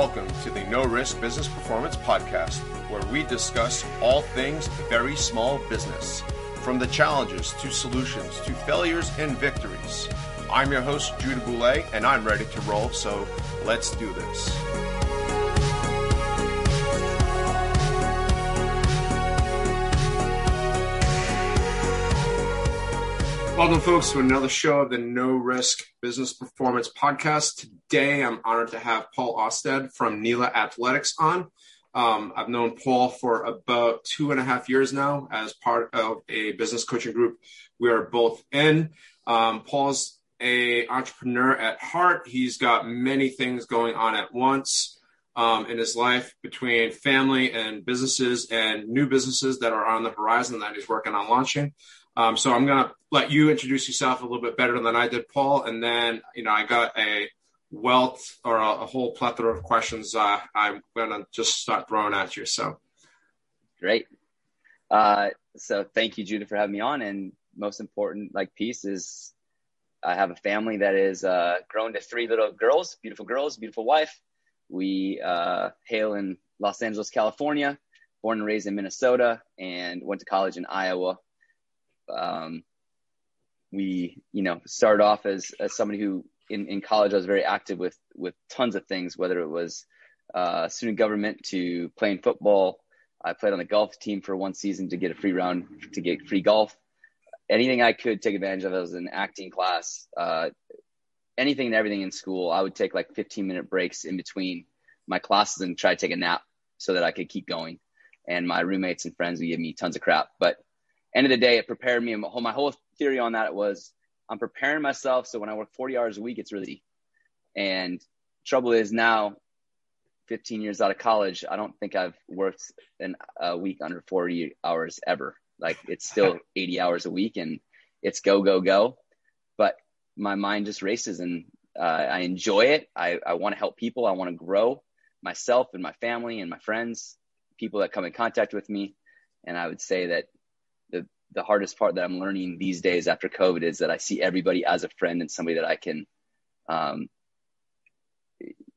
Welcome to the No Risk Business Performance Podcast, where we discuss all things very small business, from the challenges to solutions to failures and victories. I'm your host, Judah Boulay, and I'm ready to roll, so let's do this. Welcome, folks, to another show of the No Risk Business Performance Podcast. Today, I'm honored to have Paul Osted from Nela Athletics on. Um, I've known Paul for about two and a half years now as part of a business coaching group we are both in. Um, Paul's a entrepreneur at heart. He's got many things going on at once um, in his life between family and businesses and new businesses that are on the horizon that he's working on launching. Um, so I'm going to let you introduce yourself a little bit better than I did, Paul. And then, you know, I got a wealth or a, a whole plethora of questions uh, I'm going to just start throwing at you. So great. Uh, so thank you, Judah, for having me on. And most important, like piece is I have a family that is uh, grown to three little girls, beautiful girls, beautiful wife. We uh, hail in Los Angeles, California, born and raised in Minnesota, and went to college in Iowa um, we, you know, started off as, as somebody who in, in college, I was very active with, with tons of things, whether it was uh, student government to playing football. I played on the golf team for one season to get a free round to get free golf. Anything I could take advantage of as an acting class, uh, anything and everything in school. I would take like 15 minute breaks in between my classes and try to take a nap so that I could keep going. And my roommates and friends would give me tons of crap. But end of the day, it prepared me. My whole theory on that was I'm preparing myself so when I work 40 hours a week, it's really. And trouble is now, 15 years out of college, I don't think I've worked an, a week under 40 hours ever. Like it's still 80 hours a week, and it's go go go. But my mind just races, and uh, I enjoy it. I, I want to help people. I want to grow myself and my family and my friends, people that come in contact with me. And I would say that the hardest part that I'm learning these days after COVID is that I see everybody as a friend and somebody that I can. Um,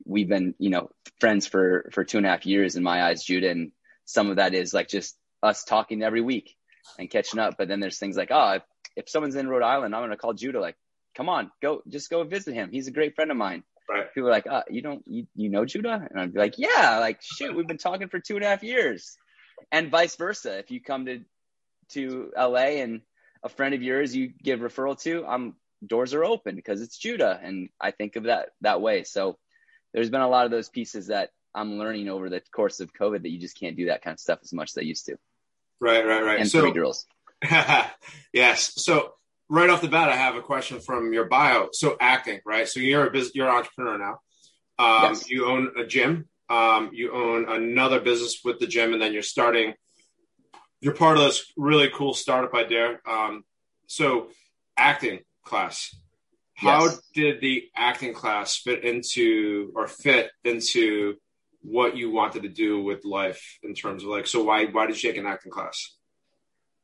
we've been, you know, friends for for two and a half years in my eyes, Judah, and some of that is like just us talking every week and catching up. But then there's things like, oh, if, if someone's in Rhode Island, I'm gonna call Judah. Like, come on, go, just go visit him. He's a great friend of mine. Right. People are like, uh, you don't, you, you know Judah? And I'd be like, yeah, like shoot, we've been talking for two and a half years, and vice versa. If you come to to LA and a friend of yours you give referral to, I'm doors are open because it's Judah. And I think of that that way. So there's been a lot of those pieces that I'm learning over the course of COVID that you just can't do that kind of stuff as much as I used to. Right, right, right. And so, three girls. yes. So right off the bat, I have a question from your bio. So acting, right? So you're a business, you're an entrepreneur now. Um, yes. You own a gym. Um, you own another business with the gym, and then you're starting you're part of this really cool startup idea. Um, so, acting class. How yes. did the acting class fit into or fit into what you wanted to do with life in terms of like? So why why did you take an acting class?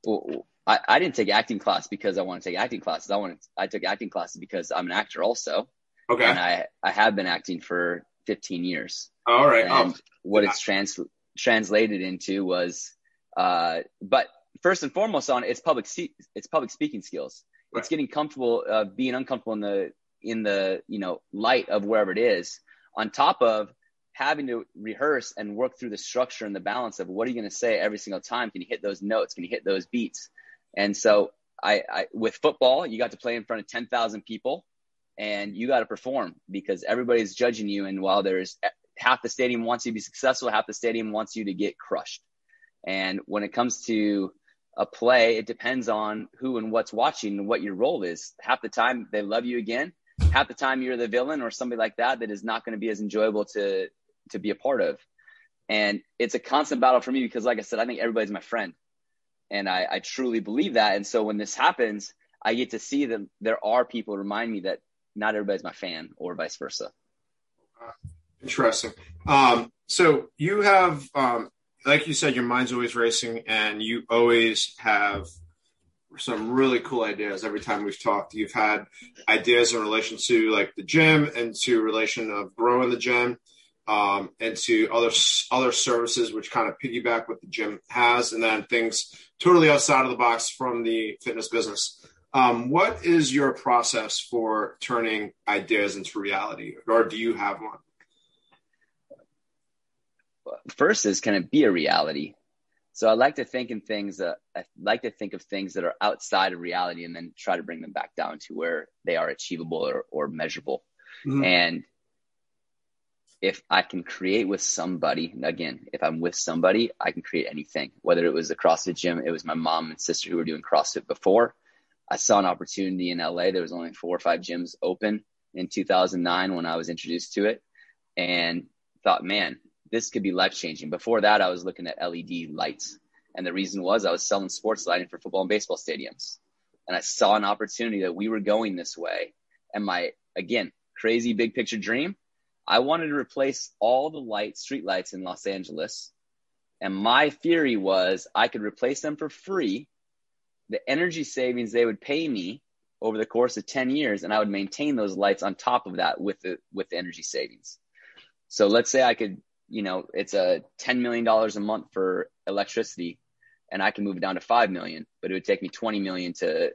Well, I, I didn't take acting class because I want to take acting classes. I want I took acting classes because I'm an actor also. Okay. And I I have been acting for 15 years. All right. And oh. what it's trans translated into was uh, but first and foremost on it's public it's public speaking skills. Right. It's getting comfortable uh, being uncomfortable in the in the you know light of wherever it is. On top of having to rehearse and work through the structure and the balance of what are you going to say every single time? Can you hit those notes? Can you hit those beats? And so I, I with football, you got to play in front of 10,000 people and you got to perform because everybody's judging you. And while there's half the stadium wants you to be successful, half the stadium wants you to get crushed. And when it comes to a play, it depends on who and what's watching and what your role is. Half the time they love you again. Half the time you're the villain or somebody like that that is not going to be as enjoyable to to be a part of. And it's a constant battle for me because, like I said, I think everybody's my friend, and I, I truly believe that. And so when this happens, I get to see that there are people remind me that not everybody's my fan, or vice versa. Interesting. Um, so you have um, like you said, your mind's always racing, and you always have some really cool ideas every time we've talked. You've had ideas in relation to like the gym and to relation of growing the gym. um, into other other services which kind of piggyback what the gym has, and then things totally outside of the box from the fitness business. Um, what is your process for turning ideas into reality, or do you have one? First is can it be a reality? So I like to think in things that I like to think of things that are outside of reality and then try to bring them back down to where they are achievable or, or measurable. Mm-hmm. And if I can create with somebody, again, if I'm with somebody, I can create anything. Whether it was the CrossFit gym, it was my mom and sister who were doing CrossFit before. I saw an opportunity in LA. There was only four or five gyms open in 2009 when I was introduced to it, and thought, man, this could be life changing. Before that, I was looking at LED lights, and the reason was I was selling sports lighting for football and baseball stadiums, and I saw an opportunity that we were going this way. And my again crazy big picture dream I wanted to replace all the lights, street lights in Los Angeles. And my theory was I could replace them for free. The energy savings they would pay me over the course of 10 years, and I would maintain those lights on top of that with the with the energy savings. So let's say I could, you know, it's a $10 million a month for electricity, and I can move it down to 5 million, but it would take me 20 million to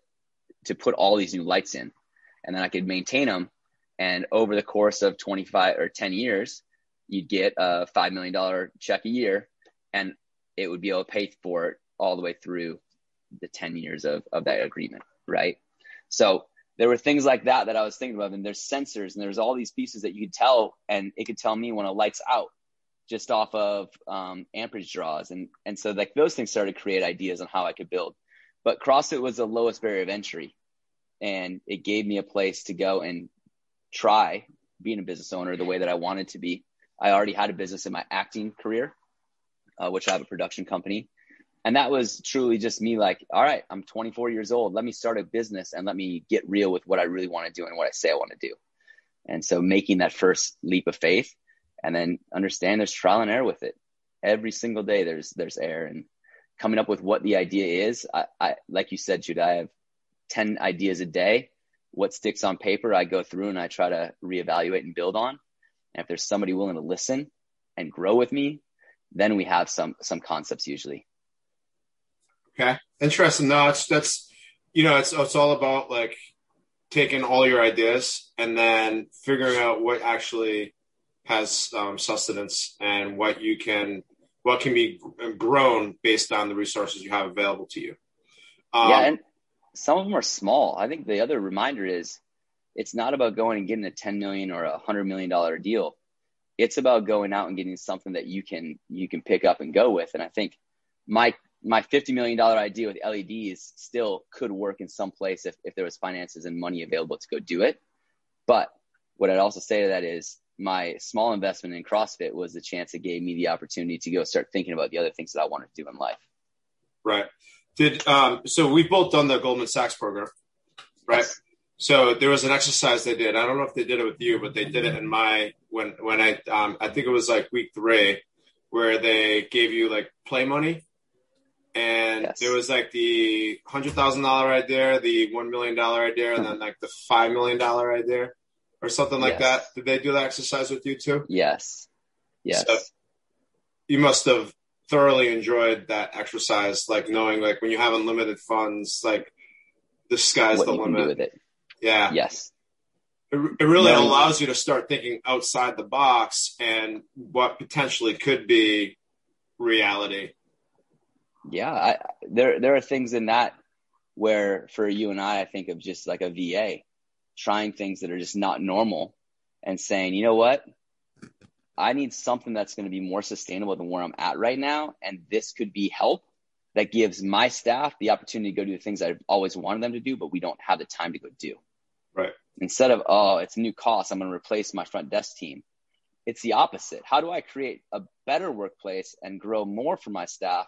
to put all these new lights in. And then I could maintain them and over the course of 25 or 10 years, you'd get a $5 million check a year and it would be able to pay for it all the way through the 10 years of, of that agreement. Right. So there were things like that that I was thinking of. And there's sensors and there's all these pieces that you could tell, and it could tell me when a light's out just off of um, amperage draws. And, and so like those things started to create ideas on how I could build. But CrossFit was the lowest barrier of entry. And it gave me a place to go and try being a business owner the way that I wanted to be. I already had a business in my acting career, uh, which I have a production company. And that was truly just me like, all right, I'm 24 years old. Let me start a business and let me get real with what I really want to do and what I say I want to do. And so making that first leap of faith and then understand there's trial and error with it. Every single day there's there's error and coming up with what the idea is. I, I like you said, Jude, I have 10 ideas a day what sticks on paper, I go through and I try to reevaluate and build on. And if there's somebody willing to listen and grow with me, then we have some some concepts usually. Okay, interesting. No, it's that's you know it's it's all about like taking all your ideas and then figuring out what actually has um, sustenance and what you can what can be grown based on the resources you have available to you. Um, yeah, and some of them are small. I think the other reminder is it's not about going and getting a 10 million or a hundred million dollar deal. It's about going out and getting something that you can you can pick up and go with. And I think my my $50 million idea with LEDs still could work in some place if, if there was finances and money available to go do it. But what I'd also say to that is my small investment in CrossFit was the chance it gave me the opportunity to go start thinking about the other things that I wanted to do in life. Right. Did um, so we've both done the Goldman Sachs program, right? Yes. So there was an exercise they did. I don't know if they did it with you, but they did it in my when when I um, I think it was like week three, where they gave you like play money, and yes. there was like the hundred thousand dollar idea, the one million dollar idea, and then like the five million dollar idea, or something like yes. that. Did they do that exercise with you too? Yes. Yes. So you must have thoroughly enjoyed that exercise, like knowing like when you have unlimited funds, like the sky's what the limit. Yeah. Yes. It, it really no. allows you to start thinking outside the box and what potentially could be reality. Yeah, I, there there are things in that where for you and I, I think of just like a VA, trying things that are just not normal, and saying, you know what, I need something that's going to be more sustainable than where I'm at right now. And this could be help that gives my staff the opportunity to go do the things I've always wanted them to do, but we don't have the time to go do. Right. Instead of, oh, it's a new cost, I'm going to replace my front desk team. It's the opposite. How do I create a better workplace and grow more for my staff?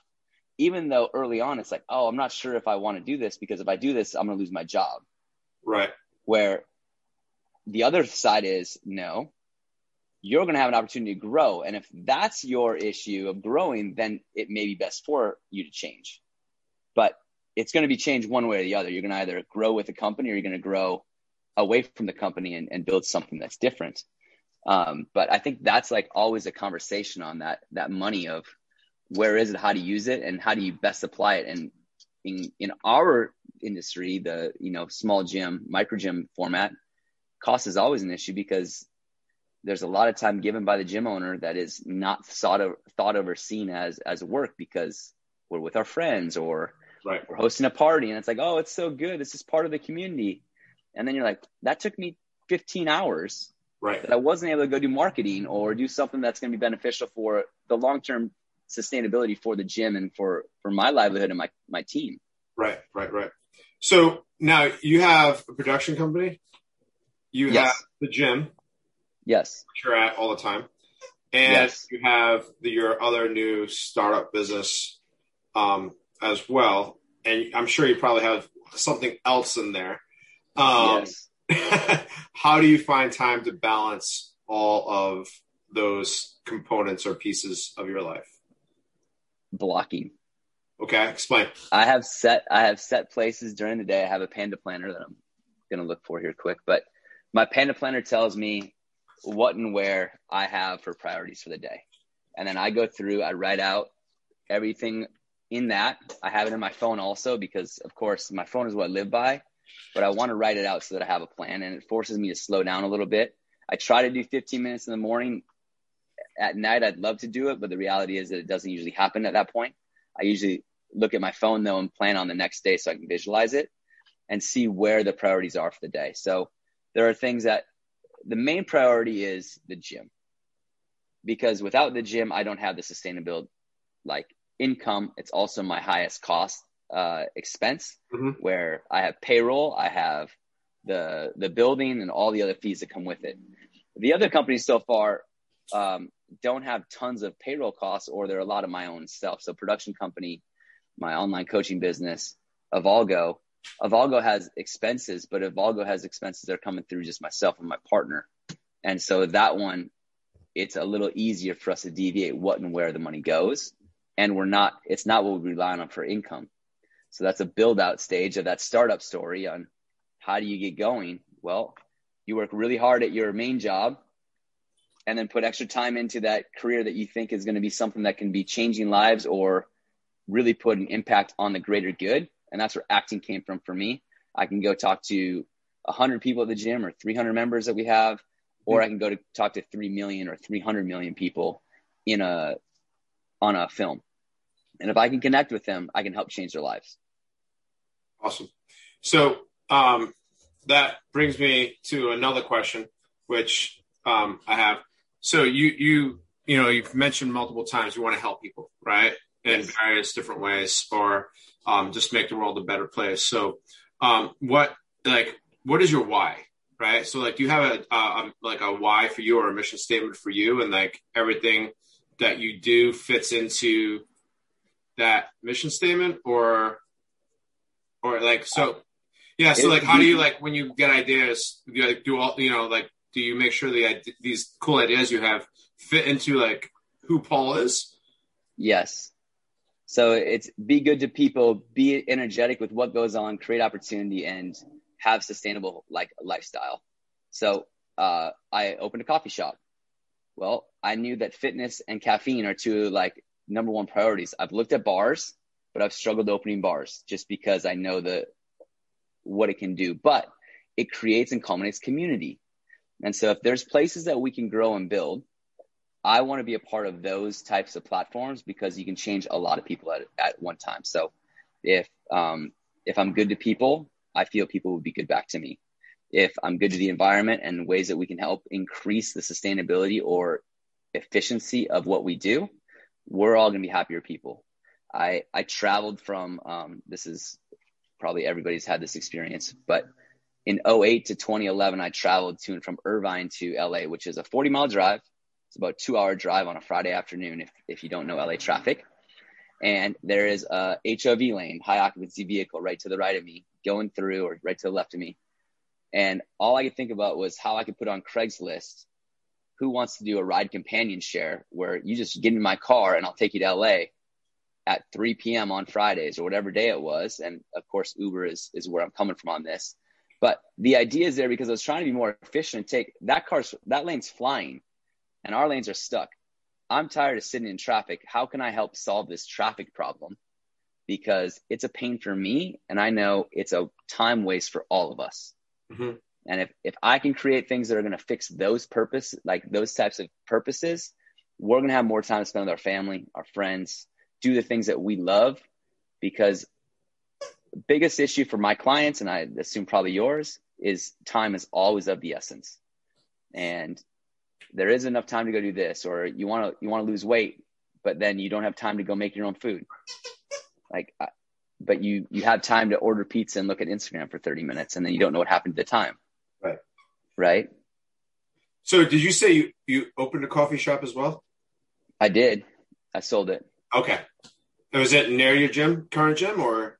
Even though early on it's like, oh, I'm not sure if I want to do this because if I do this, I'm going to lose my job. Right. Where the other side is, no, you're going to have an opportunity to grow. And if that's your issue of growing, then it may be best for you to change. But it's going to be changed one way or the other. You're going to either grow with the company or you're going to grow away from the company and, and build something that's different. Um, but I think that's like always a conversation on that that money of where is it, how to use it, and how do you best apply it. And in in our industry, the you know small gym, micro gym format, cost is always an issue because there's a lot of time given by the gym owner that is not thought of, thought of or seen as as work because we're with our friends or right. we're hosting a party and it's like oh it's so good. This is part of the community. And then you're like that took me 15 hours right. that I wasn't able to go do marketing or do something that's going to be beneficial for the long term sustainability for the gym and for for my livelihood and my my team. Right right right. So now you have a production company. You Yes. have the gym. Yes. Which you're at all the time. And Yes. you have the, your other new startup business um, as well. And i'm sure you probably have something else in there. Um, yes. how do you find time to balance all of those components or pieces of your life blocking okay explain I have set I have set places during the day. I have a panda planner that I'm gonna look for here quick. But my panda planner tells me what and where I have for priorities for the day. And then I go through, I write out everything in that. I have it in my phone also because of course my phone is what I live by, but I want to write it out so that I have a plan and it forces me to slow down a little bit. I try to do 15 minutes in the morning. At night, I'd love to do it, but the reality is that it doesn't usually happen at that point. I usually look at my phone though and plan on the next day so I can visualize it and see where the priorities are for the day. So there are things that the main priority is the gym because without the gym, I don't have the sustainable like income. It's also my highest cost uh, expense Mhm. where I have payroll, I have the the building and all the other fees that come with it. The other companies so far um, don't have tons of payroll costs, or they're a lot of my own stuff. So production company, my online coaching business, Avalgo. Avalgo has expenses, but Avalgo has expenses that are coming through just myself and my partner. And so that one, it's a little easier for us to deviate what and where the money goes. And we're not, it's not what we rely on for income. So that's a build out stage of that startup story on how do you get going? Well, you work really hard at your main job and then put extra time into that career that you think is going to be something that can be changing lives or really put an impact on the greater good. And that's where acting came from for me. I can go talk to 100 people at the gym or 300 members that we have, or I can go to talk to 3 million or 300 million people in a on a film. And if I can connect with them, I can help change their lives. Awesome. So um, that brings me to another question, which um, I have. So you you you know you've mentioned multiple times you want to help people, right, in Yes. various different ways, or um, just make the world a better place. So um, what like what is your why, right? So like do you have a, a, a like a why for you or a mission statement for you, and like everything that you do fits into that mission statement, or or like so yeah so like how do you like when you get ideas do you like do all you know like do you make sure the these cool ideas you have fit into like who paul is Yes. So it's be good to people, be energetic with what goes on, create opportunity, and have sustainable like lifestyle. So uh, I opened a coffee shop. Well, I knew that fitness and caffeine are two like number one priorities. I've looked at bars, but I've struggled opening bars just because I know the what it can do. But it creates and culminates community. And so if there's places that we can grow and build, I want to be a part of those types of platforms because you can change a lot of people at, at one time. So if um, if I'm good to people, I feel people would be good back to me. If I'm good to the environment and ways that we can help increase the sustainability or efficiency of what we do, we're all going to be happier people. I I traveled from um, this is probably everybody's had this experience, but in 08 to 2011, I traveled to and from Irvine to LA, which is a 40 mile drive. It's about two hour drive on a Friday afternoon if, if you don't know LA traffic. And there is a HOV lane, high occupancy vehicle right to the right of me going through or right to the left of me. And all I could think about was how I could put on Craigslist who wants to do a ride companion share where you just get in my car and I'll take you to LA at 3 p.m. on Fridays or whatever day it was. And of course, Uber is, is where I'm coming from on this. But the idea is there because I was trying to be more efficient and take that car's that lane's flying and our lanes are stuck. I'm tired of sitting in traffic. How can I help solve this traffic problem? Because it's a pain for me and I know it's a time waste for all of us. Mm-hmm. And if, if I can create things that are going to fix those purpose, like those types of purposes, we're going to have more time to spend with our family, our friends, do the things that we love because biggest issue for my clients, and I assume probably yours, is time is always of the essence. And there is enough time to go do this, or you want to you want to lose weight, but then you don't have time to go make your own food. Like, but you you have time to order pizza and look at Instagram for thirty minutes, and then you don't know what happened to the time. Right. Right. So, did you say you you opened a coffee shop as well? I did. I sold it. Okay. Was it near your gym, current gym, or?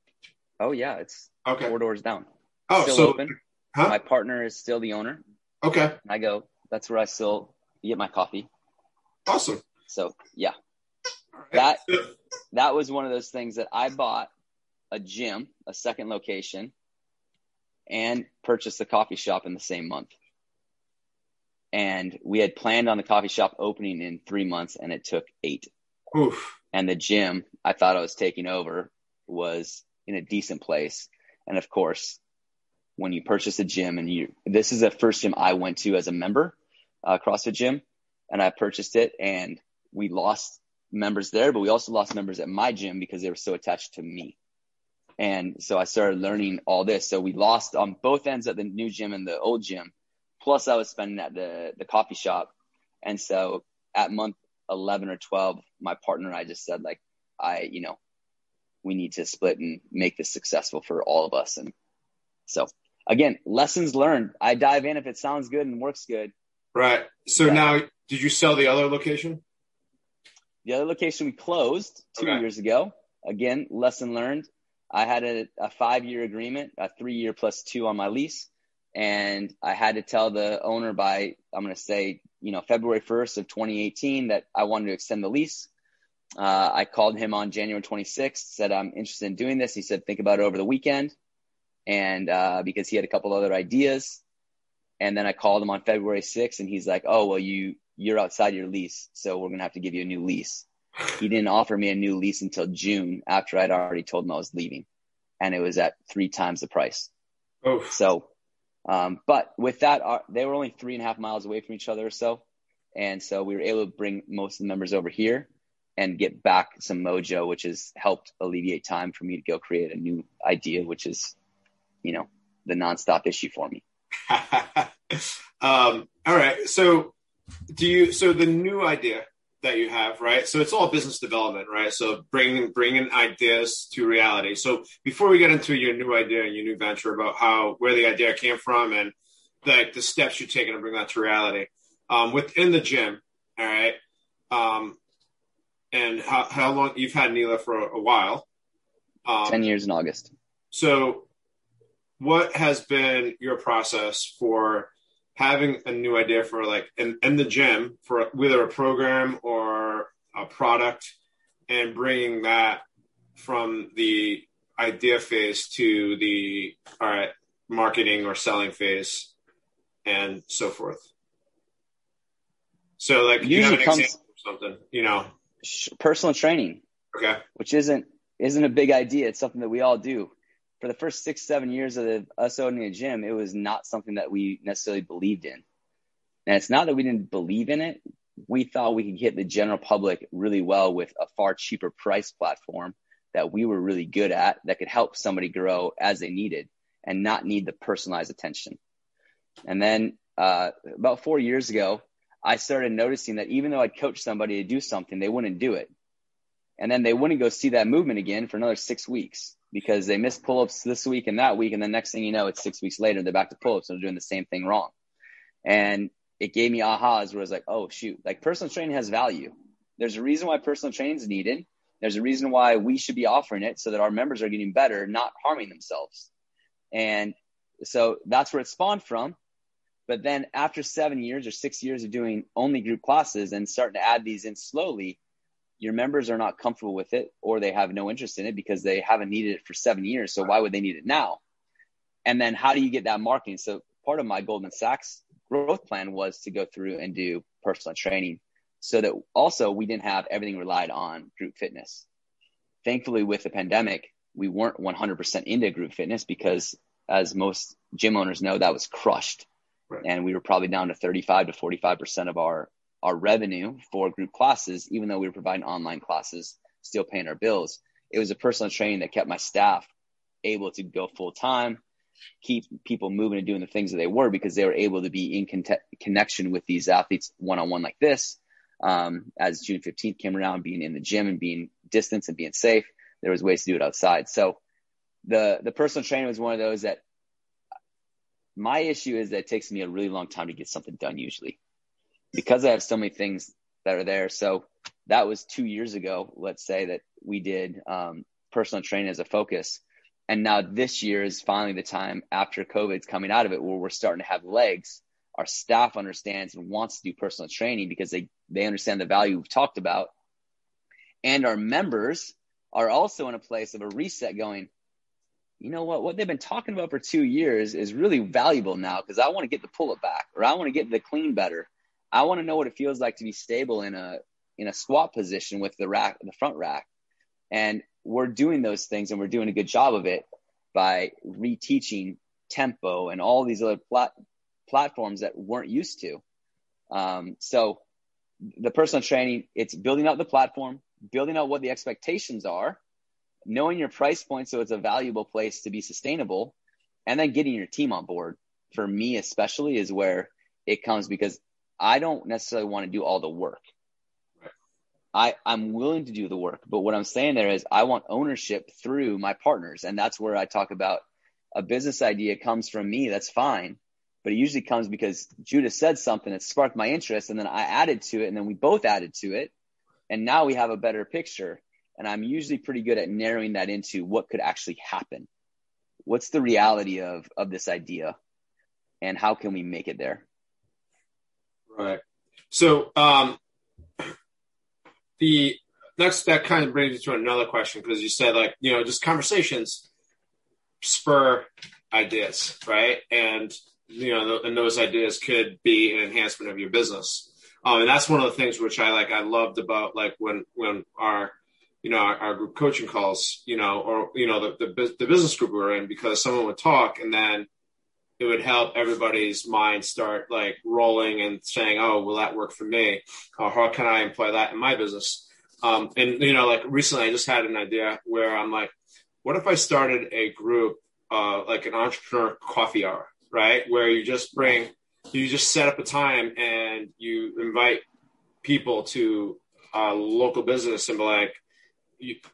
Oh yeah, it's okay. Four doors down. Oh, still so open. Huh? My partner is still the owner. Okay. And I go. That's where I still get my coffee. Awesome. So yeah, right. that that was one of those things that I bought a gym, a second location, and purchased a coffee shop in the same month. And we had planned on the coffee shop opening in three months, and it took eight. Oof. And the gym I thought I was taking over was in a decent place. And of course, when you purchase a gym and you, this is the first gym I went to as a member, uh, CrossFit gym, and I purchased it and we lost members there, but we also lost members at my gym because they were so attached to me. And so I started learning all this. So we lost on both ends at the new gym and the old gym. Plus I was spending at the, the coffee shop. And so at month 11 or 12, my partner and I just said like, I, you know, we need to split and make this successful for all of us. And so again, lessons learned. I dive in if it sounds good and works good. Right. So yeah. now, did you sell the other location? The other location we closed two okay. years ago. Again, lesson learned. I had a, a five year agreement, a three year plus two on my lease. And I had to tell the owner by, I'm going to say, you know, February 1st of 2018 that I wanted to extend the lease. Uh, I called him on January 26th, said I'm interested in doing this. He said think about it over the weekend, and uh, because he had a couple other ideas. And then I called him on February 6th, and he's like, "Oh well, you you're outside your lease, so we're gonna have to give you a new lease." He didn't offer me a new lease until June after I'd already told him I was leaving, and it was at three times the price. Oh. So, um, but with that, uh, they were only three and a half miles away from each other or so, and so we were able to bring most of the members over here and get back some mojo, which has helped alleviate time for me to go create a new idea, which is, you know, the nonstop issue for me. um, all right. So do you, so the new idea that you have, right? So it's all business development, right? So bringing, bringing ideas to reality. So before we get into your new idea and your new venture about how, where the idea came from and like the steps you're taking to bring that to reality, um, within the gym, all right. Um, and how, how long you've had Nila for a, a while. Um, 10 years in August. So, what has been your process for having a new idea for like in, in the gym for whether a program or a product and bringing that from the idea phase to the all right marketing or selling phase and so forth so like you have an comes, example or something you know personal training. Okay. Which isn't isn't a big idea. It's something that we all do. For the first six, seven years of the, us owning a gym, it was not something that we necessarily believed in. And it's not that we didn't believe in it. We thought we could hit the general public really well with a far cheaper price platform that we were really good at that could help somebody grow as they needed and not need the personalized attention. And then uh, about four years ago, I started noticing that even though I'd coach somebody to do something, they wouldn't do it. And then they wouldn't go see that movement again for another six weeks because they missed pull ups this week and that week. And the next thing you know, it's six weeks later, they're back to pull ups and they're doing the same thing wrong. And it gave me ahas where I was like, oh, shoot, like personal training has value. There's a reason why personal training is needed. There's a reason why we should be offering it so that our members are getting better, not harming themselves. And so that's where it spawned from. But then after seven years or six years of doing only group classes and starting to add these in slowly, your members are not comfortable with it or they have no interest in it because they haven't needed it for seven years. So why would they need it now? And then how do you get that marketing? So part of my Goldman Sachs growth plan was to go through and do personal training so that also we didn't have everything relied on group fitness. Thankfully, with the pandemic, we weren't 100% into group fitness because, as most gym owners know, that was crushed. Right. And we were probably down to 35 to 45% of our, our revenue for group classes, even though we were providing online classes, still paying our bills. It was a personal training that kept my staff able to go full time, keep people moving and doing the things that they were because they were able to be in con- connection with these athletes one on one like this. Um, as June 15th came around, being in the gym and being distance and being safe, there was ways to do it outside. So the the personal training was one of those that my issue is that it takes me a really long time to get something done usually because I have so many things that are there. So that was two years ago, let's say that we did um, personal training as a focus. And now this year is finally the time after COVID's coming out of it where we're starting to have legs. Our staff understands and wants to do personal training because they, they understand the value we've talked about. And our members are also in a place of a reset going, you know what, what they've been talking about for two years is really valuable now because I want to get the pull it back or I want to get the clean better. I want to know what it feels like to be stable in a in a squat position with the rack, the front rack. And we're doing those things and we're doing a good job of it by reteaching tempo and all these other plat- platforms that weren't used to. Um, so the personal training, it's building out the platform, building out what the expectations are, knowing your price point so it's a valuable place to be sustainable, and then getting your team on board. For me, especially, is where it comes because I don't necessarily want to do all the work. I, I'm willing to do the work, but what I'm saying there is I want ownership through my partners. And that's where I talk about a business idea comes from me. That's fine. But it usually comes because Judah said something that sparked my interest and then I added to it and then we both added to it. And now we have a better picture. And I'm usually pretty good at narrowing that into what could actually happen. What's the reality of, of this idea and how can we make it there? Right. So, um, the next that kind of brings me to another question because you said like you know just conversations spur ideas, right? And you know, and those ideas could be an enhancement of your business. Um, and that's one of the things which I like. I loved about like when when our you know our, our group coaching calls, you know, or you know the, the the business group we were in because someone would talk and then it would help everybody's mind start like rolling and saying, "Oh, will that work for me? Or how can I employ that in my business?" Um, and you know, like recently, I just had an idea where I'm like, "What if I started a group, uh, like an entrepreneur coffee hour, right? Where you just bring, you just set up a time and you invite people to a local business and be like,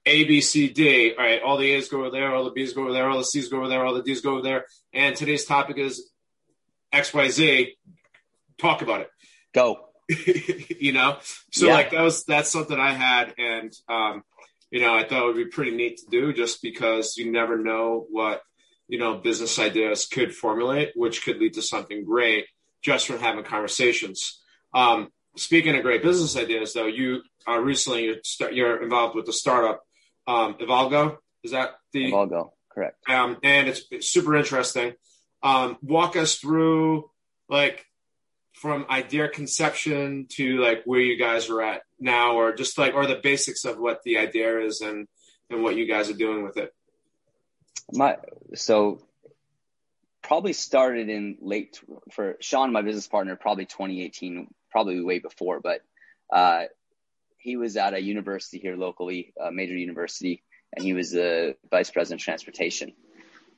a, B, C, D. All right, all the A's go over there, all the B's go over there, all the C's go over there, all the D's go over there. And today's topic is X, Y, Z. Talk about it. Go. you know, so yeah. like that was that's something I had, and um, you know, I thought it would be pretty neat to do, just because you never know what you know business ideas could formulate, which could lead to something great just from having conversations. Um, speaking of great business ideas, though, you uh, recently you're, st- you're, involved with the startup um, Evolgo. Is that the Evolgo? Correct. Um, and it's, it's super interesting. Um, walk us through like from idea conception to like where you guys are at now, or just like or the basics of what the idea is and and what you guys are doing with it. My so probably started in late for Sean, my business partner, probably 2018 probably way before, but uh, he was at a university here locally, a major university, and he was the vice president of transportation.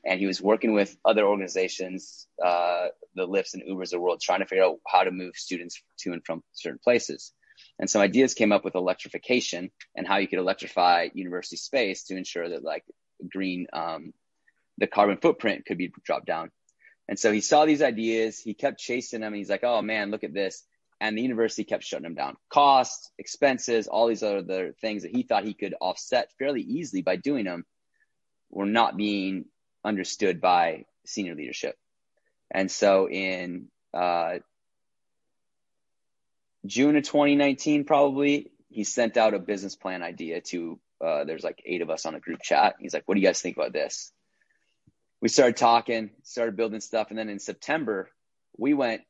And he was working with other organizations, uh, the Lyfts and Ubers of the world, trying to figure out how to move students to and from certain places. And some ideas came up with electrification and how you could electrify university space to ensure that like green, um, the carbon footprint could be dropped down. And so he saw these ideas, he kept chasing them, he's like, oh man, look at this and the university kept shutting him down. Costs, expenses, all these other things that he thought he could offset fairly easily by doing them were not being understood by senior leadership. And so in uh, June of 2019, probably, he sent out a business plan idea to, uh, there's like eight of us on a group chat. He's like, what do you guys think about this? we started talking, started building stuff, and then in September, we went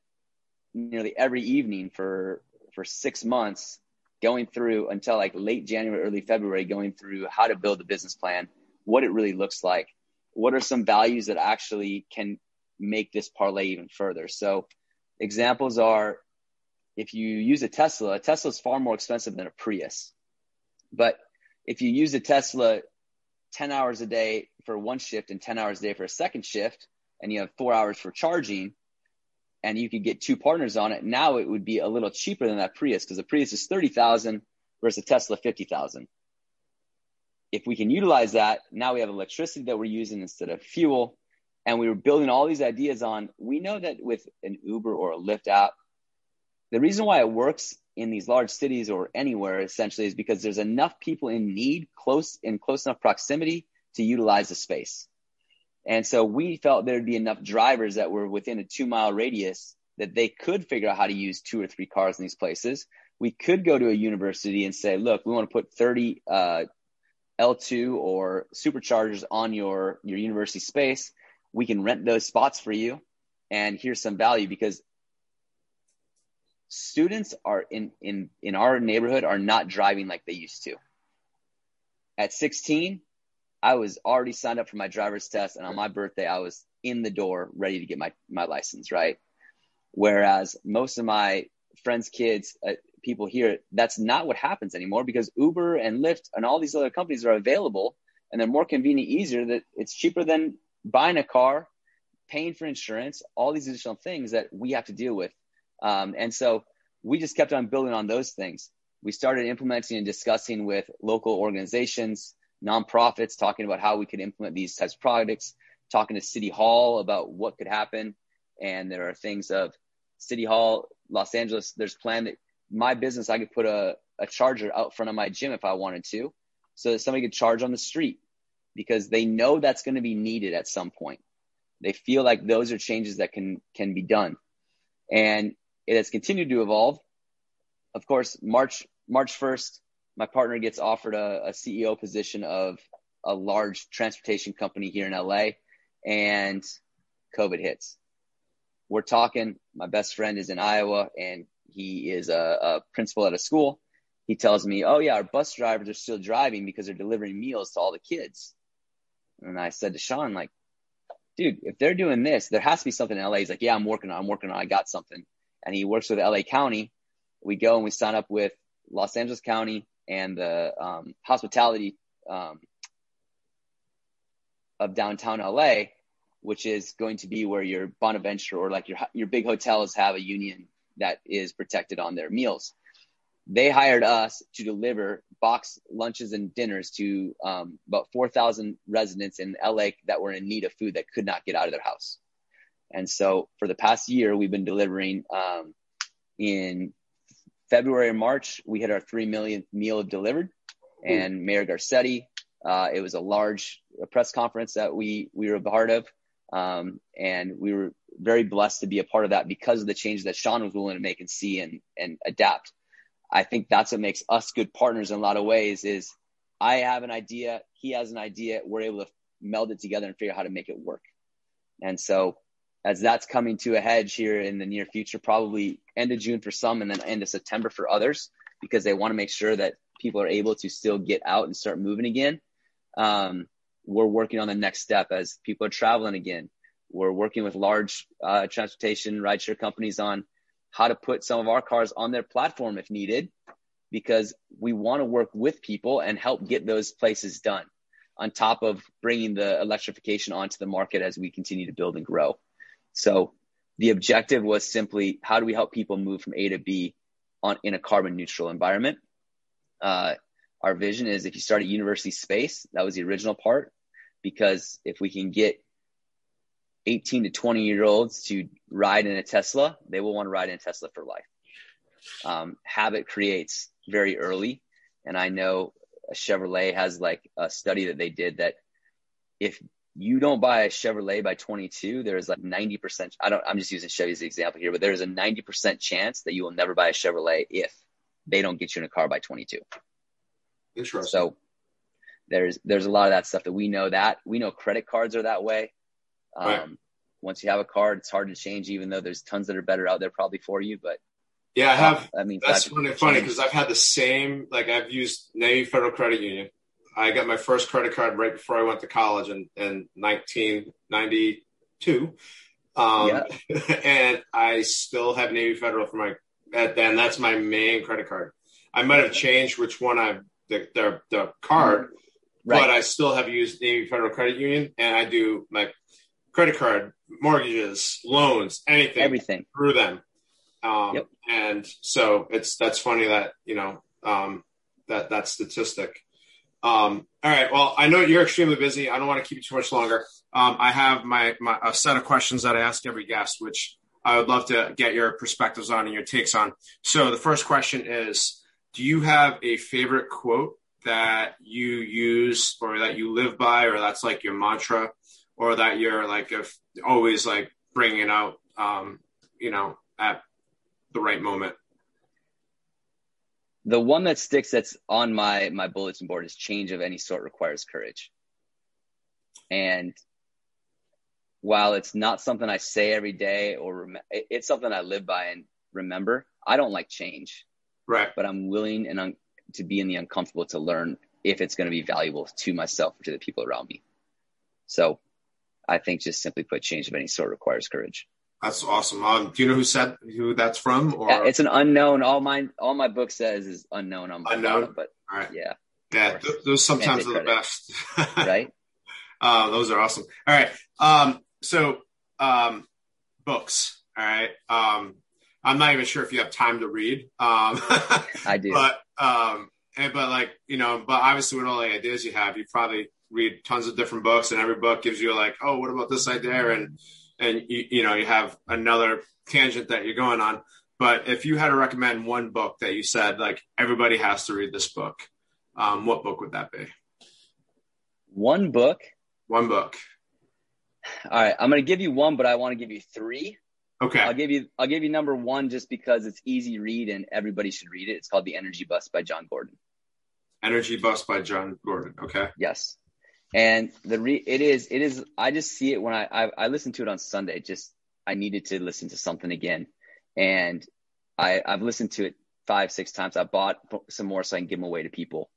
nearly every evening for for six months, going through until like late January, early February, going through how to build a business plan, what it really looks like, what are some values that actually can make this parlay even further. So examples are if you use a Tesla, a Tesla is far more expensive than a Prius. But if you use a Tesla 10 hours a day for one shift and 10 hours a day for a second shift, and you have four hours for charging, and you could get two partners on it, now it would be a little cheaper than that Prius because the Prius is 30,000 versus a Tesla 50,000. If we can utilize that, now we have electricity that we're using instead of fuel. And we were building all these ideas on, we know that with an Uber or a Lyft app, the reason why it works in these large cities or anywhere essentially is because there's enough people in need close in close enough proximity to utilize the space. And so we felt there'd be enough drivers that were within a two mile radius that they could figure out how to use two or three cars in these places. We could go to a university and say, look, we want to put 30 uh, L2 or superchargers on your, your university space. We can rent those spots for you. And here's some value because students are in, in, in our neighborhood are not driving like they used to. At 16, I was already signed up for my driver's test, and on my birthday, I was in the door ready to get my my license. Right. Whereas most of my friends' kids, uh, people here, that's not what happens anymore because Uber and Lyft and all these other companies are available, and they're more convenient, easier. That it's cheaper than buying a car, paying for insurance, all these additional things that we have to deal with. Um, and so we just kept on building on those things. We started implementing and discussing with local organizations nonprofits talking about how we could implement these types of projects, talking to City Hall about what could happen. And there are things of City Hall, Los Angeles, there's plan that my business, I could put a, a charger out front of my gym if I wanted to, so that somebody could charge on the street because they know that's going to be needed at some point. They feel like those are changes that can can be done. And it has continued to evolve. Of course, March March 1st, my partner gets offered a, a CEO position of a large transportation company here in LA, and COVID hits. We're talking. My best friend is in Iowa, and he is a, a principal at a school. He tells me, "Oh yeah, our bus drivers are still driving because they're delivering meals to all the kids." And I said to Sean, like, dude, if they're doing this, there has to be something in LA. He's like, yeah, I'm working on, I'm working on, I got something. And he works with LA County. We go and we sign up with Los Angeles County, and the um, hospitality um, of downtown LA, which is going to be where your Bonaventure or like your your big hotels have a union that is protected on their meals. They hired us to deliver box lunches and dinners to um, about 4,000 residents in LA that were in need of food that could not get out of their house. And so for the past year, we've been delivering um, in February and March, we hit our 3 millionth meal delivered. And Mayor Garcetti, uh, it was a large press conference that we, we were a part of. Um, and we were very blessed to be a part of that because of the changes that Sean was willing to make and see and, and adapt. I think that's what makes us good partners in a lot of ways is I have an idea, he has an idea, we're able to meld it together and figure out how to make it work. And so as that's coming to a hedge here in the near future, probably end of June for some and then end of September for others, because they want to make sure that people are able to still get out and start moving again. Um, we're working on the next step as people are traveling again. We're working with large uh, transportation rideshare companies on how to put some of our cars on their platform if needed, because we want to work with people and help get those places done on top of bringing the electrification onto the market as we continue to build and grow. So the objective was simply how do we help people move from A to B on in a carbon neutral environment. Uh, our vision is if you start at university space, that was the original part, because if we can get 18 to 20 year olds to ride in a Tesla, they will want to ride in a Tesla for life. Um, habit creates very early. And I know Chevrolet has like a study that they did that if you don't buy a Chevrolet by 22, there's like 90%. I don't, I'm just using Chevy as an example here, but there's a 90% chance that you will never buy a Chevrolet if they don't get you in a car by 22. Interesting. So there's, there's a lot of that stuff that we know that we know credit cards are that way. Um, right. Once you have a card, it's hard to change, even though there's tons that are better out there probably for you. But yeah, I have. I mean, that's funny funny because I've had the same. Like I've used Navy Federal Credit Union. I got my first credit card right before I went to college in, in 1992. Um, yeah. and I still have Navy Federal for my, and that's my main credit card. I might have changed which one I the the, the card, right. but I still have used Navy Federal Credit Union, and I do my credit card, mortgages, loans, anything, everything through them. Um, yep. And so it's that's funny that you know um, that that statistic. Um, all right. Well, I know you're extremely busy. I don't want to keep you too much longer. Um, I have my, my a set of questions that I ask every guest, which I would love to get your perspectives on and your takes on. So the first question is: Do you have a favorite quote that you use or that you live by, or that's like your mantra, or that you're like if always like bringing out, um, you know, at the right moment? The one that sticks that's on my my bulletin board is change of any sort requires courage. And while it's not something I say every day or rem- it's something I live by and remember, I don't like change. Right. But I'm willing and un- to be in the uncomfortable to learn if it's going to be valuable to myself or to the people around me. So I think just simply put, change of any sort requires courage. That's awesome. Um, do you know who said who that's from? Or yeah, it's an unknown. All my all my book says is unknown on unknown. but right. yeah, yeah. Th- those sometimes are the best, right? Uh, those are awesome. All right. Um, so um, books. All right. Um, I'm not even sure if you have time to read. Um, I do. But um, and, but like you know, but obviously with all the ideas you have, you probably read tons of different books, and every book gives you like, oh, what about this idea? And and you, you know you have another tangent that you're going on. But if you had to recommend one book that you said like everybody has to read this book, um, what book would that be? One book. One book. All right, I'm going to give you one, but I want to give you three. Okay. I'll give you I'll give you number one just because it's easy read and everybody should read it. It's called The Energy Bus by Jon Gordon. Energy Bus by Jon Gordon. Okay. Yes and the re it is it is i just see it when I, I i to it on sunday. Just i needed to listen to something again. And i i've listened to it five six times. I bought some more so i can give them away to people.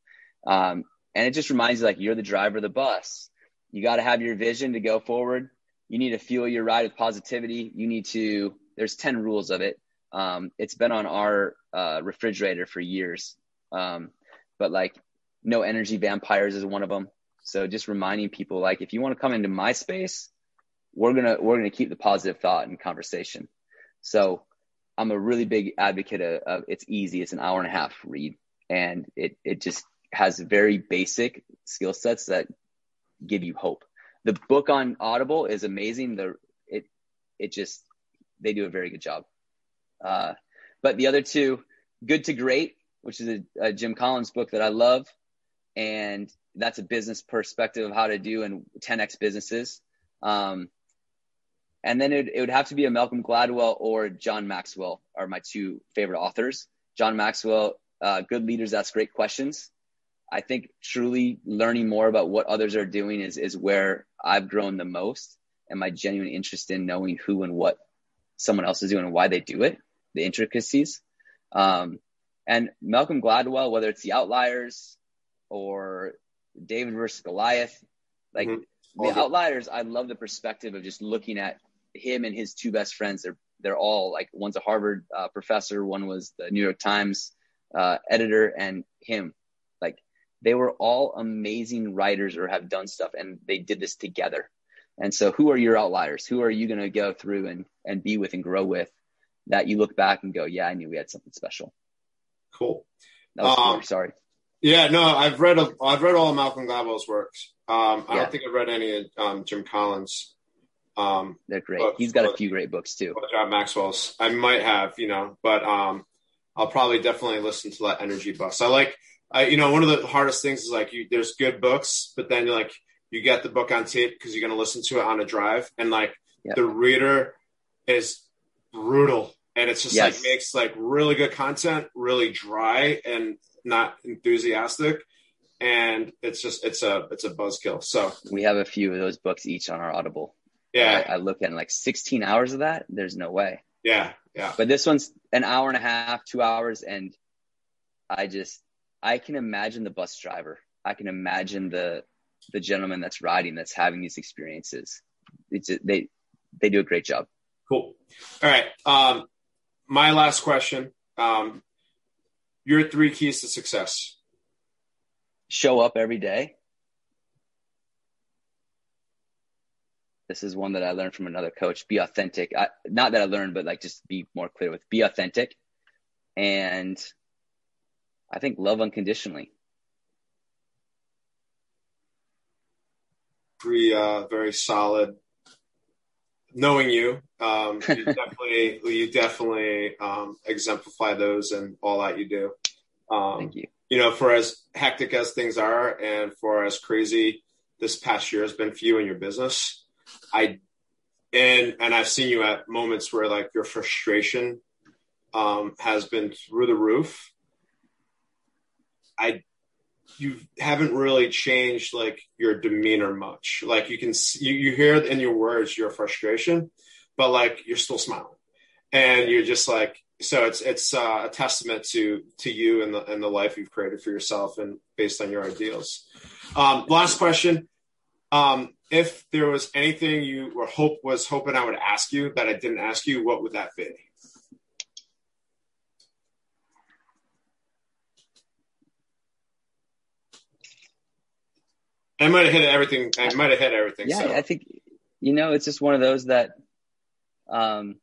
Um, and it just reminds you like you're the driver of the bus. You got to have your vision to go forward. You need to fuel your ride with positivity. You need to there's 10 rules of it. Um, it's been on our uh, refrigerator for years. Um, but like no energy vampires is one of them so just reminding people like if you want to come into my space, we're gonna we're gonna keep the positive thought and conversation. So I'm a really big advocate of, of it's easy. It's an hour and a half read, and it it just has very basic skill sets that give you hope. The book on Audible is amazing. The it it just they do a very good job. Uh, but the other two, Good to Great, which is a, a Jim Collins book that I love, and that's a business perspective of how to do and 10x businesses. Um, and then it, it would have to be a Malcolm Gladwell or John Maxwell are my two favorite authors. John Maxwell, uh, Good Leaders Ask Great Questions. I think truly learning more about what others are doing is, is where I've grown the most and my genuine interest in knowing who and what someone else is doing and why they do it, the intricacies. Um, and Malcolm Gladwell, whether it's the outliers or David versus Goliath. Like mm-hmm. the outliers, I love the perspective of just looking at him and his two best friends. They're they're all like one's a Harvard uh, professor, one was the New York Times uh, editor, and him. Like they were all amazing writers or have done stuff, and they did this together. And so, who are your outliers? Who are you going to go through and and be with and grow with? That you look back and go, yeah, I knew we had something special. Cool. That was um, sorry. Yeah, no, I've read a, I've read all of Malcolm Gladwell's works. Um, I yeah. don't think I've read any of um, Jim Collins. Um, They're great. Books, He's got a few great books too. John Maxwell's. I might have, you know, but um, I'll probably definitely listen to that Energy Bus. I like, I, you know, one of the hardest things is like you, there's good books, but then you're like you get the book on tape because you're going to listen to it on a drive, and like yep. the reader is brutal, and it's just yes. like makes like really good content really dry and not enthusiastic and it's just it's a it's a buzzkill so we have a few of those books each on our audible Yeah. I, I look at like 16 hours of that. There's no way. Yeah. Yeah. But this one's an hour and a half, two hours, and I just I can imagine the bus driver. I can imagine the the gentleman that's riding that's having these experiences. It's they they do a great job. Cool. All right. Um, my last question. Um, your three keys to success. Show up every day. This is one that I learned from another coach. Be authentic. I, not that I learned, but like just be more clear with. Be authentic, and I think love unconditionally. Three uh, very solid. Knowing you, um, you definitely you definitely um, exemplify those and all that you do. Um, Thank you. You know, for as hectic as things are, and for as crazy this past year has been for you in your business, I and and I've seen you at moments where like your frustration um, has been through the roof. I you haven't really changed like your demeanor much. Like you can you, you hear in your words your frustration, but like you're still smiling, and you're just like so. It's it's uh, a testament to to you and the and the life you've created for yourself and based on your ideals. Um, last question. Um, if there was anything you were hope was hoping I would ask you that I didn't ask you, what would that be? I might have hit everything. I might have hit everything. Yeah, so. I think you know it's just one of those that um,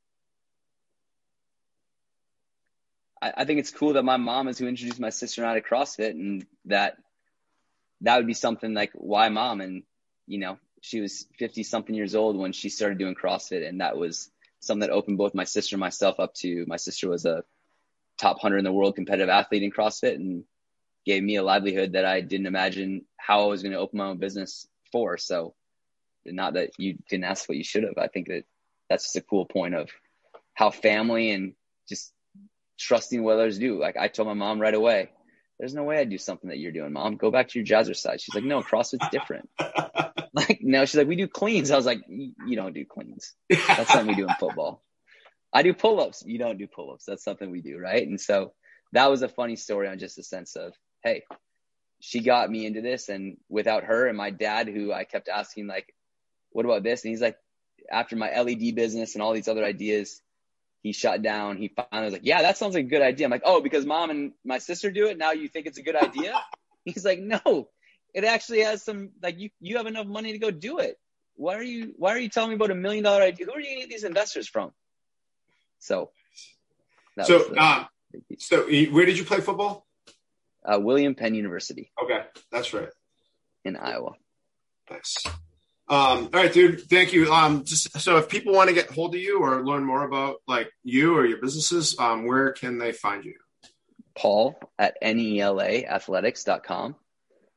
I, I, think it's cool that my mom is who introduced my sister and I to CrossFit, and that that would be something like why mom, and you know she was fifty something years old when she started doing CrossFit, and that was something that opened both my sister and myself up to. My sister was a top hundred in the world competitive athlete in CrossFit, and gave me a livelihood that I didn't imagine how I was going to open my own business for. So, not that you didn't ask what you should have. I think that that's just a cool point of how family and just trusting what others do. Like I told my mom right away, there's no way I'd do something that you're doing, mom. Go back to your jazzercise. She's like, no, CrossFit's different. like, no, she's like, we do cleans. I was like, you don't do cleans. That's something we do in football. I do pull ups. You don't do pull ups. That's something we do. Right. And so that was a funny story on just a sense of, hey, she got me into this. And without her and my dad, who I kept asking, like, what about this? And he's like, after my LED business and all these other ideas, he shut down. He finally was like, yeah, that sounds like a good idea. I'm like, oh, because mom and my sister do it. Now you think it's a good idea? he's like, no, it actually has some, like, you, you have enough money to go do it. Why are you, why are you telling me about a million dollar idea? Who are you going to get these investors from? So, so, the, um, so where did you play football? Uh, William Penn University. Okay, that's right. In Iowa. Nice. Um, all right, dude. Thank you. Um, just so if people want to get hold of you or learn more about like you or your businesses, um, where can they find you? Paul at nelaathletics.com.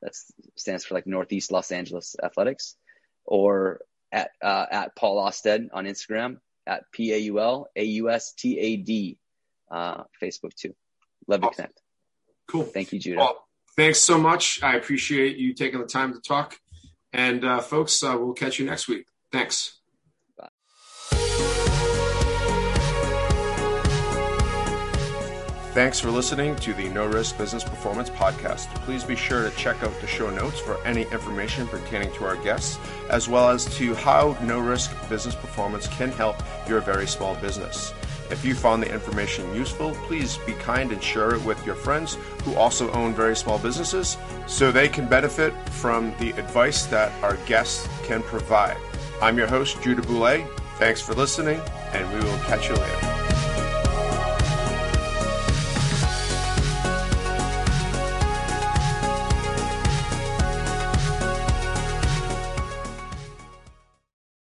That stands for like Northeast Los Angeles Athletics, or at uh, at Paul Austad on Instagram at P A U L A U S T A D uh, Facebook too. Love to connect. Cool. Thank you, Judah. Well, thanks so much. I appreciate you taking the time to talk. And uh, folks, uh, we'll catch you next week. Thanks. Bye. Thanks for listening to the No Risk Business Performance Podcast. Please be sure to check out the show notes for any information pertaining to our guests, as well as to how No Risk Business Performance can help your very small business. If you found the information useful, please be kind and share it with your friends who also own very small businesses so they can benefit from the advice that our guests can provide. I'm your host, Judah Boulay. Thanks for listening, and we will catch you later.